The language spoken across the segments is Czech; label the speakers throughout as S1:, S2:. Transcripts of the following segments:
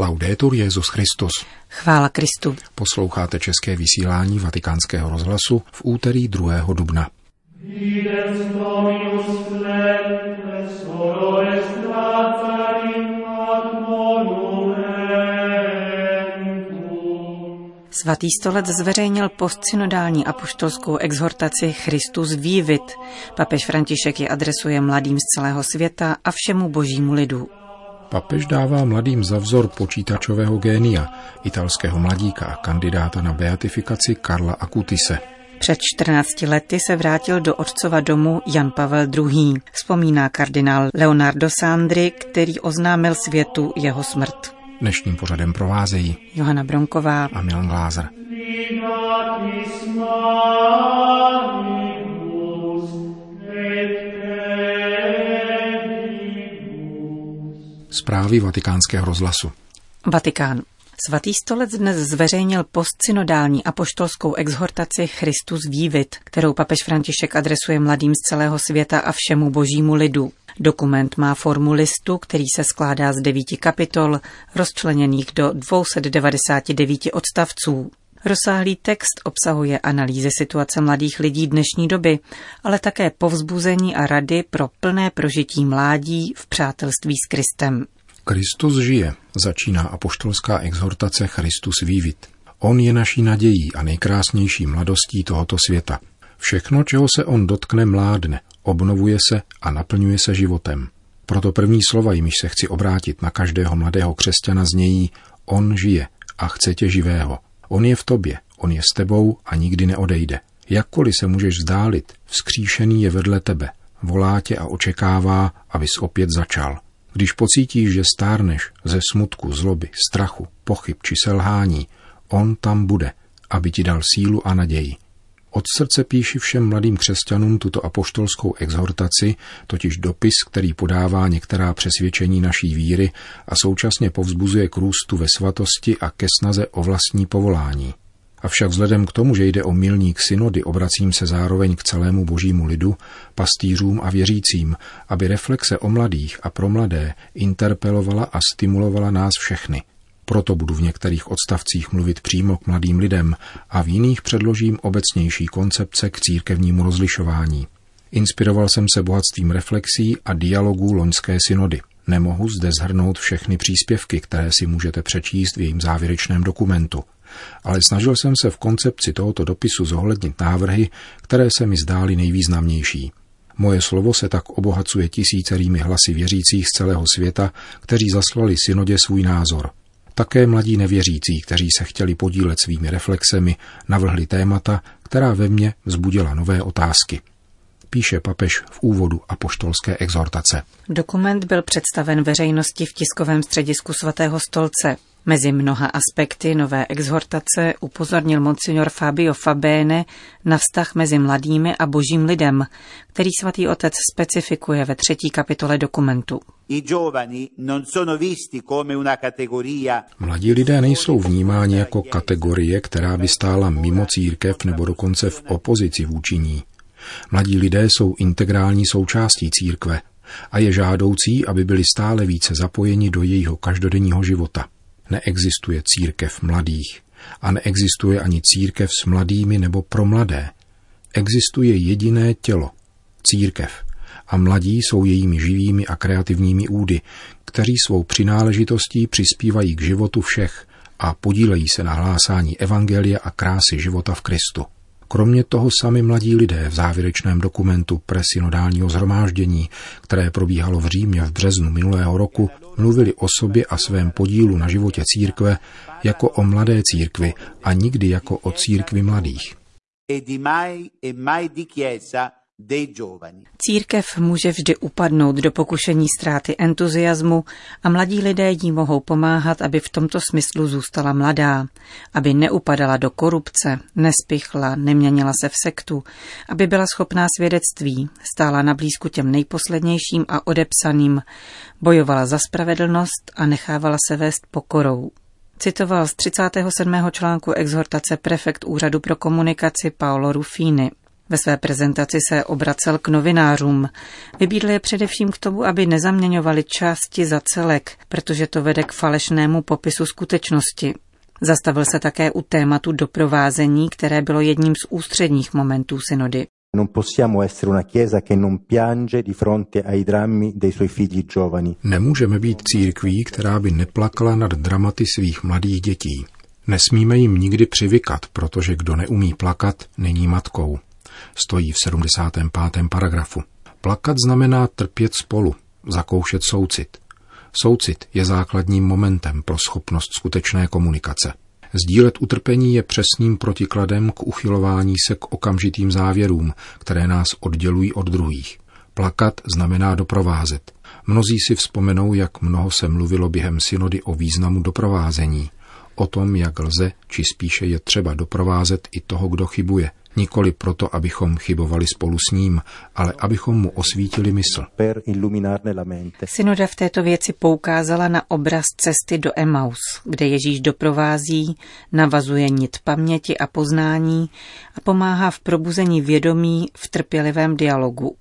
S1: Laudetur Jezus Christus.
S2: Chvála Kristu.
S1: Posloucháte české vysílání Vatikánského rozhlasu v úterý 2. dubna.
S2: Svatý stolec zveřejnil postsynodální apoštolskou exhortaci Christus Vivit. Papež František ji adresuje mladým z celého světa a všemu božímu lidu.
S1: Papež dává mladým za vzor počítačového génia, italského mladíka a kandidáta na beatifikaci Karla Akutise.
S2: Před 14 lety se vrátil do otcova domu Jan Pavel II. Vzpomíná kardinál Leonardo Sandri, který oznámil světu jeho smrt.
S1: Dnešním pořadem provázejí
S2: Johana Bronková
S1: a Milan Glázer. Zprávy vatikánského rozhlasu.
S2: Vatikán. Svatý stolec dnes zveřejnil postsynodální apoštolskou exhortaci Christus Vivit, kterou papež František adresuje mladým z celého světa a všemu božímu lidu. Dokument má formu listu, který se skládá z devíti kapitol, rozčleněných do 299 odstavců. Rozsáhlý text obsahuje analýzy situace mladých lidí dnešní doby, ale také povzbuzení a rady pro plné prožití mládí v přátelství s Kristem.
S1: Kristus žije, začíná apoštolská exhortace Christus Vivit. On je naší nadějí a nejkrásnější mladostí tohoto světa. Všechno, čeho se on dotkne, mládne, obnovuje se a naplňuje se životem. Proto první slova, jimiž se chci obrátit na každého mladého křesťana, znějí On žije a chce tě živého. On je v tobě, on je s tebou a nikdy neodejde. Jakkoliv se můžeš vzdálit, vzkříšený je vedle tebe, volá tě a očekává, abys opět začal. Když pocítíš, že stárneš ze smutku, zloby, strachu, pochyb či selhání, on tam bude, aby ti dal sílu a naději. Od srdce píši všem mladým křesťanům tuto apoštolskou exhortaci, totiž dopis, který podává některá přesvědčení naší víry a současně povzbuzuje k růstu ve svatosti a ke snaze o vlastní povolání. Avšak vzhledem k tomu, že jde o milník synody, obracím se zároveň k celému božímu lidu, pastýřům a věřícím, aby reflexe o mladých a pro mladé interpelovala a stimulovala nás všechny. Proto budu v některých odstavcích mluvit přímo k mladým lidem a v jiných předložím obecnější koncepce k církevnímu rozlišování. Inspiroval jsem se bohatstvím reflexí a dialogů loňské synody. Nemohu zde zhrnout všechny příspěvky, které si můžete přečíst v jejím závěrečném dokumentu ale snažil jsem se v koncepci tohoto dopisu zohlednit návrhy, které se mi zdály nejvýznamnější. Moje slovo se tak obohacuje tisícerými hlasy věřících z celého světa, kteří zaslali synodě svůj názor. Také mladí nevěřící, kteří se chtěli podílet svými reflexemi, navrhli témata, která ve mně vzbudila nové otázky píše papež v úvodu apoštolské exhortace.
S2: Dokument byl představen veřejnosti v tiskovém středisku svatého stolce. Mezi mnoha aspekty nové exhortace upozornil monsignor Fabio Fabene na vztah mezi mladými a božím lidem, který svatý otec specifikuje ve třetí kapitole dokumentu.
S1: Mladí lidé nejsou vnímáni jako kategorie, která by stála mimo církev nebo dokonce v opozici vůči ní. Mladí lidé jsou integrální součástí církve a je žádoucí, aby byli stále více zapojeni do jejího každodenního života. Neexistuje církev mladých a neexistuje ani církev s mladými nebo pro mladé. Existuje jediné tělo, církev, a mladí jsou jejími živými a kreativními údy, kteří svou přináležitostí přispívají k životu všech a podílejí se na hlásání evangelia a krásy života v Kristu. Kromě toho sami mladí lidé v závěrečném dokumentu presynodálního zhromáždění, které probíhalo v Římě v březnu minulého roku, mluvili o sobě a svém podílu na životě církve jako o mladé církvi a nikdy jako o církvi mladých. E di mai, e mai di
S2: chiesa Církev může vždy upadnout do pokušení ztráty entuziasmu a mladí lidé jí mohou pomáhat, aby v tomto smyslu zůstala mladá, aby neupadala do korupce, nespichla, neměnila se v sektu, aby byla schopná svědectví, stála na blízku těm nejposlednějším a odepsaným, bojovala za spravedlnost a nechávala se vést pokorou. Citoval z 37. článku exhortace prefekt Úřadu pro komunikaci Paolo Rufini. Ve své prezentaci se obracel k novinářům. Vybídl je především k tomu, aby nezaměňovali části za celek, protože to vede k falešnému popisu skutečnosti. Zastavil se také u tématu doprovázení, které bylo jedním z ústředních momentů synody.
S3: Non possiamo essere una chiesa che non piange di fronte ai drammi dei suoi figli giovani.
S1: Nemůžeme být církví, která by neplakala nad dramaty svých mladých dětí. Nesmíme jim nikdy přivykat, protože kdo neumí plakat, není matkou. Stojí v 75. paragrafu. Plakat znamená trpět spolu, zakoušet soucit. Soucit je základním momentem pro schopnost skutečné komunikace. Sdílet utrpení je přesným protikladem k uchylování se k okamžitým závěrům, které nás oddělují od druhých. Plakat znamená doprovázet. Mnozí si vzpomenou, jak mnoho se mluvilo během synody o významu doprovázení o tom, jak lze, či spíše je třeba doprovázet i toho, kdo chybuje. Nikoli proto, abychom chybovali spolu s ním, ale abychom mu osvítili mysl.
S2: Synoda v této věci poukázala na obraz cesty do Emaus, kde Ježíš doprovází, navazuje nit paměti a poznání a pomáhá v probuzení vědomí v trpělivém dialogu.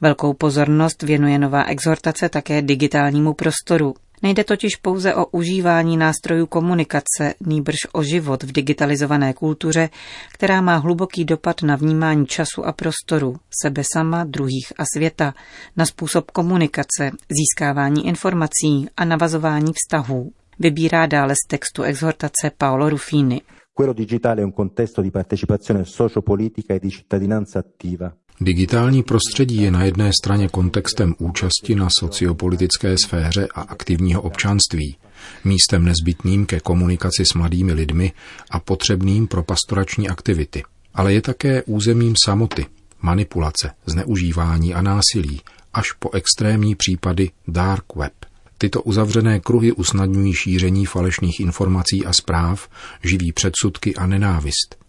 S2: Velkou pozornost věnuje nová exhortace také digitálnímu prostoru, Nejde totiž pouze o užívání nástrojů komunikace, nýbrž o život v digitalizované kultuře, která má hluboký dopad na vnímání času a prostoru, sebe sama, druhých a světa, na způsob komunikace, získávání informací a navazování vztahů. Vybírá dále z textu exhortace Paolo Ruffini.
S3: Quello digitale è un contesto di partecipazione sociopolitica e di cittadinanza attiva.
S1: Digitální prostředí je na jedné straně kontextem účasti na sociopolitické sféře a aktivního občanství, místem nezbytným ke komunikaci s mladými lidmi a potřebným pro pastorační aktivity. Ale je také územím samoty, manipulace, zneužívání a násilí, až po extrémní případy dark web. Tyto uzavřené kruhy usnadňují šíření falešných informací a zpráv, živí předsudky a nenávist.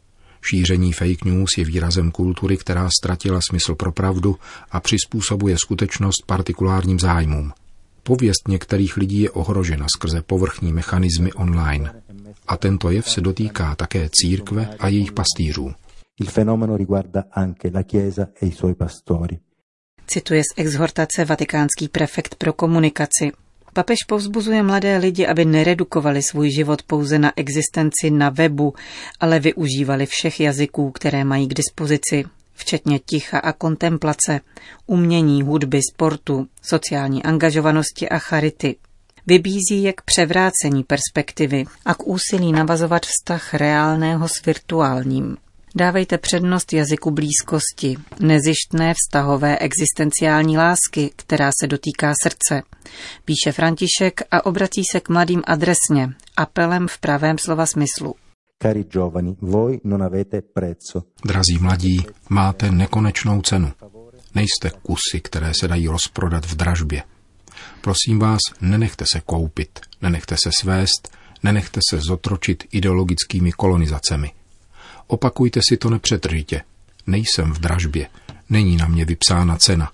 S1: Šíření fake news je výrazem kultury, která ztratila smysl pro pravdu a přizpůsobuje skutečnost partikulárním zájmům. Pověst některých lidí je ohrožena skrze povrchní mechanismy online. A tento jev se dotýká také církve a jejich pastýřů.
S3: Il fenomeno riguarda anche la Chiesa e i suoi pastori.
S2: Cituje z exhortace vatikánský prefekt pro komunikaci. Papež povzbuzuje mladé lidi, aby neredukovali svůj život pouze na existenci na webu, ale využívali všech jazyků, které mají k dispozici, včetně ticha a kontemplace, umění, hudby, sportu, sociální angažovanosti a charity. Vybízí je k převrácení perspektivy a k úsilí navazovat vztah reálného s virtuálním. Dávejte přednost jazyku blízkosti, nezištné vztahové existenciální lásky, která se dotýká srdce. Píše František a obrací se k mladým adresně, apelem v pravém slova smyslu.
S3: Cari giovani, voi non avete prezzo.
S1: Drazí mladí, máte nekonečnou cenu. Nejste kusy, které se dají rozprodat v dražbě. Prosím vás, nenechte se koupit, nenechte se svést, nenechte se zotročit ideologickými kolonizacemi – Opakujte si to nepřetržitě. Nejsem v dražbě, není na mě vypsána cena.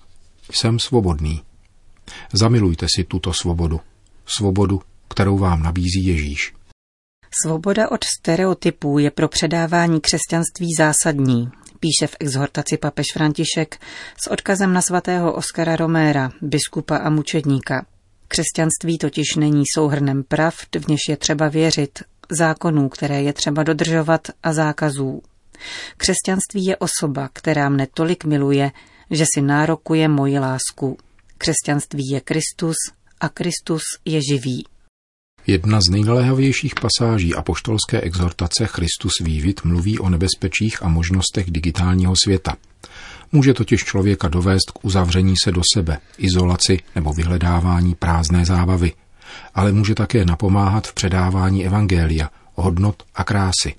S1: Jsem svobodný. Zamilujte si tuto svobodu. Svobodu, kterou vám nabízí Ježíš.
S2: Svoboda od stereotypů je pro předávání křesťanství zásadní, píše v exhortaci papež František s odkazem na svatého Oskara Roméra, biskupa a mučedníka. Křesťanství totiž není souhrnem pravd, v něž je třeba věřit, zákonů, které je třeba dodržovat a zákazů. Křesťanství je osoba, která mne tolik miluje, že si nárokuje moji lásku. Křesťanství je Kristus a Kristus je živý.
S1: Jedna z nejnaléhavějších pasáží apoštolské exhortace Christus vývit mluví o nebezpečích a možnostech digitálního světa. Může totiž člověka dovést k uzavření se do sebe, izolaci nebo vyhledávání prázdné zábavy – ale může také napomáhat v předávání evangelia, hodnot a krásy.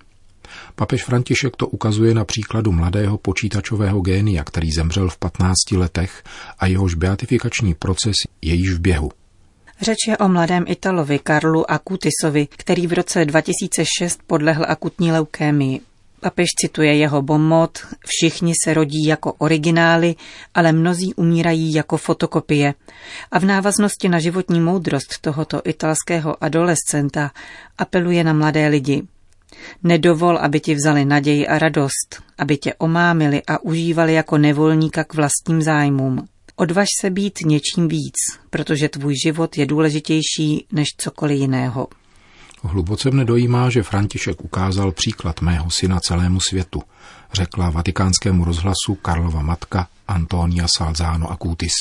S1: Papež František to ukazuje na příkladu mladého počítačového génia, který zemřel v 15 letech a jehož beatifikační proces je již v běhu.
S2: Řeč je o mladém Italovi Karlu Akutisovi, který v roce 2006 podlehl akutní leukémii. Papež cituje jeho bommot, všichni se rodí jako originály, ale mnozí umírají jako fotokopie. A v návaznosti na životní moudrost tohoto italského adolescenta apeluje na mladé lidi. Nedovol, aby ti vzali naději a radost, aby tě omámili a užívali jako nevolníka k vlastním zájmům. Odvaž se být něčím víc, protože tvůj život je důležitější než cokoliv jiného.
S1: Hluboce mne dojímá, že František ukázal příklad mého syna celému světu, řekla vatikánskému rozhlasu Karlova matka Antonia Salzano Acutis.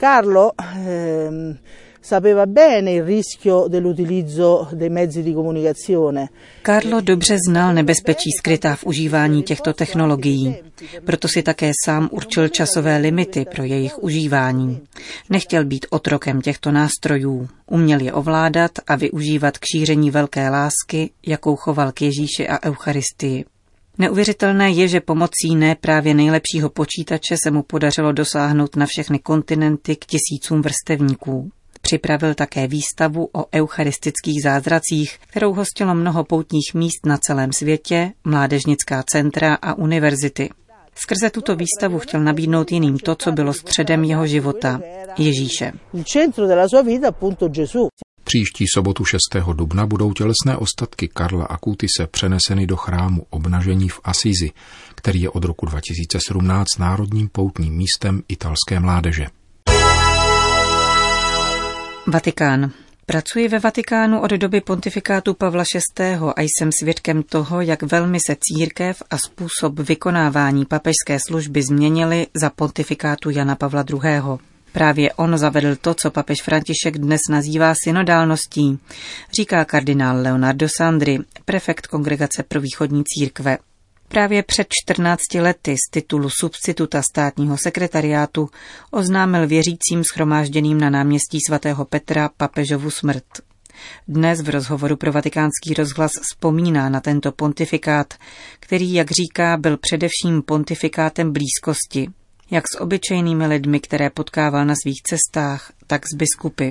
S4: Carlo ehm, sapeva bene il rischio dell'utilizzo dei mezzi di comunicazione.
S2: Carlo dobře znal nebezpečí skrytá v užívání těchto technologií, proto si také sám určil časové limity pro jejich užívání. Nechtěl být otrokem těchto nástrojů, uměl je ovládat a využívat k šíření velké lásky, jakou choval k Ježíši a Eucharistii. Neuvěřitelné je, že pomocí ne právě nejlepšího počítače se mu podařilo dosáhnout na všechny kontinenty k tisícům vrstevníků. Připravil také výstavu o eucharistických zázracích, kterou hostilo mnoho poutních míst na celém světě, mládežnická centra a univerzity. Skrze tuto výstavu chtěl nabídnout jiným to, co bylo středem jeho života, Ježíše.
S1: Příští sobotu 6. dubna budou tělesné ostatky Karla Akutise přeneseny do chrámu obnažení v Asizi, který je od roku 2017 národním poutním místem italské mládeže.
S2: Vatikán. Pracuji ve Vatikánu od doby pontifikátu Pavla VI. a jsem svědkem toho, jak velmi se církev a způsob vykonávání papežské služby změnily za pontifikátu Jana Pavla II. Právě on zavedl to, co papež František dnes nazývá synodálností, říká kardinál Leonardo Sandri, prefekt Kongregace pro východní církve. Právě před 14 lety z titulu substituta státního sekretariátu oznámil věřícím schromážděným na náměstí svatého Petra papežovu smrt. Dnes v rozhovoru pro vatikánský rozhlas vzpomíná na tento pontifikát, který, jak říká, byl především pontifikátem blízkosti, jak s obyčejnými lidmi, které potkával na svých cestách, tak s biskupy.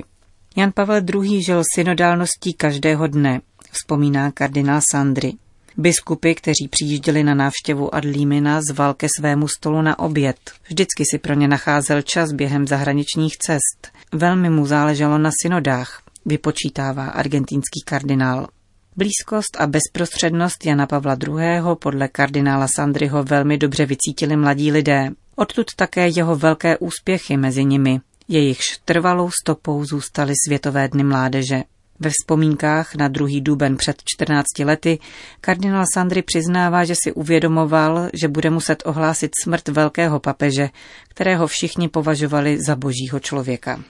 S2: Jan Pavel II. žil synodálností každého dne, vzpomíná kardinál Sandry. Biskupy, kteří přijížděli na návštěvu Adlímina, zval ke svému stolu na oběd. Vždycky si pro ně nacházel čas během zahraničních cest. Velmi mu záleželo na synodách, vypočítává argentinský kardinál. Blízkost a bezprostřednost Jana Pavla II. podle kardinála Sandryho velmi dobře vycítili mladí lidé. Odtud také jeho velké úspěchy mezi nimi. Jejichž trvalou stopou zůstaly Světové dny mládeže. Ve vzpomínkách na druhý duben před 14 lety kardinál Sandry přiznává, že si uvědomoval, že bude muset ohlásit smrt velkého papeže, kterého všichni považovali za božího člověka.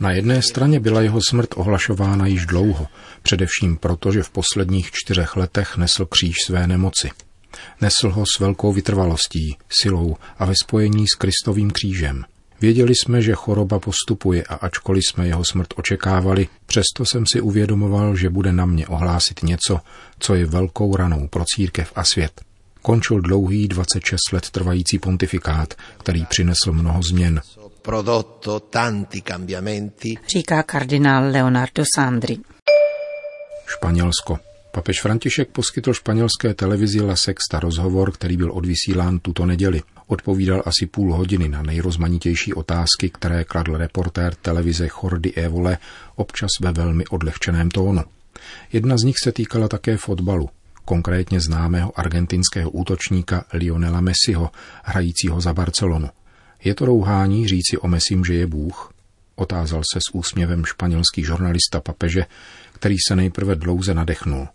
S1: Na jedné straně byla jeho smrt ohlašována již dlouho, především proto, že v posledních čtyřech letech nesl kříž své nemoci. Nesl ho s velkou vytrvalostí, silou a ve spojení s Kristovým křížem – Věděli jsme, že choroba postupuje a ačkoliv jsme jeho smrt očekávali, přesto jsem si uvědomoval, že bude na mě ohlásit něco, co je velkou ranou pro církev a svět. Končil dlouhý 26 let trvající pontifikát, který přinesl mnoho změn.
S2: Říká kardinál Leonardo Sandri.
S1: Španělsko. Papež František poskytl španělské televizi La Sexta rozhovor, který byl odvysílán tuto neděli. Odpovídal asi půl hodiny na nejrozmanitější otázky, které kladl reportér televize Chordy Evole, občas ve velmi odlehčeném tónu. Jedna z nich se týkala také fotbalu, konkrétně známého argentinského útočníka Lionela Messiho, hrajícího za Barcelonu. Je to rouhání říci o Messim, že je Bůh? Otázal se s úsměvem španělský žurnalista papeže, který se nejprve dlouze nadechnul.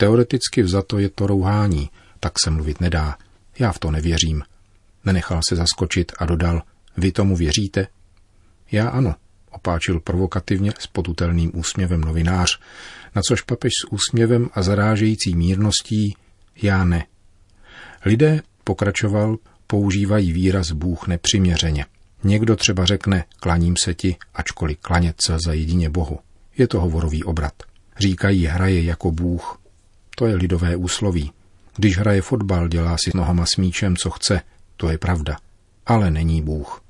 S1: Teoreticky vzato je to rouhání, tak se mluvit nedá. Já v to nevěřím. Nenechal se zaskočit a dodal, vy tomu věříte? Já ano, opáčil provokativně s potutelným úsměvem novinář, na což papež s úsměvem a zarážející mírností, já ne. Lidé, pokračoval, používají výraz Bůh nepřiměřeně. Někdo třeba řekne, klaním se ti, ačkoliv klanět se za jedině Bohu. Je to hovorový obrat. Říkají, hraje jako Bůh. To je lidové úsloví. Když hraje fotbal, dělá si nohama s míčem, co chce, to je pravda. Ale není Bůh.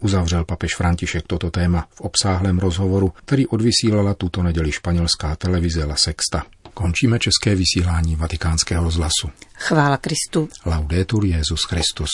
S1: Uzavřel papež František toto téma v obsáhlém rozhovoru, který odvysílala tuto neděli španělská televize La Sexta. Končíme české vysílání vatikánského rozhlasu.
S2: Chvála Kristu.
S1: Laudetur Jezus Christus.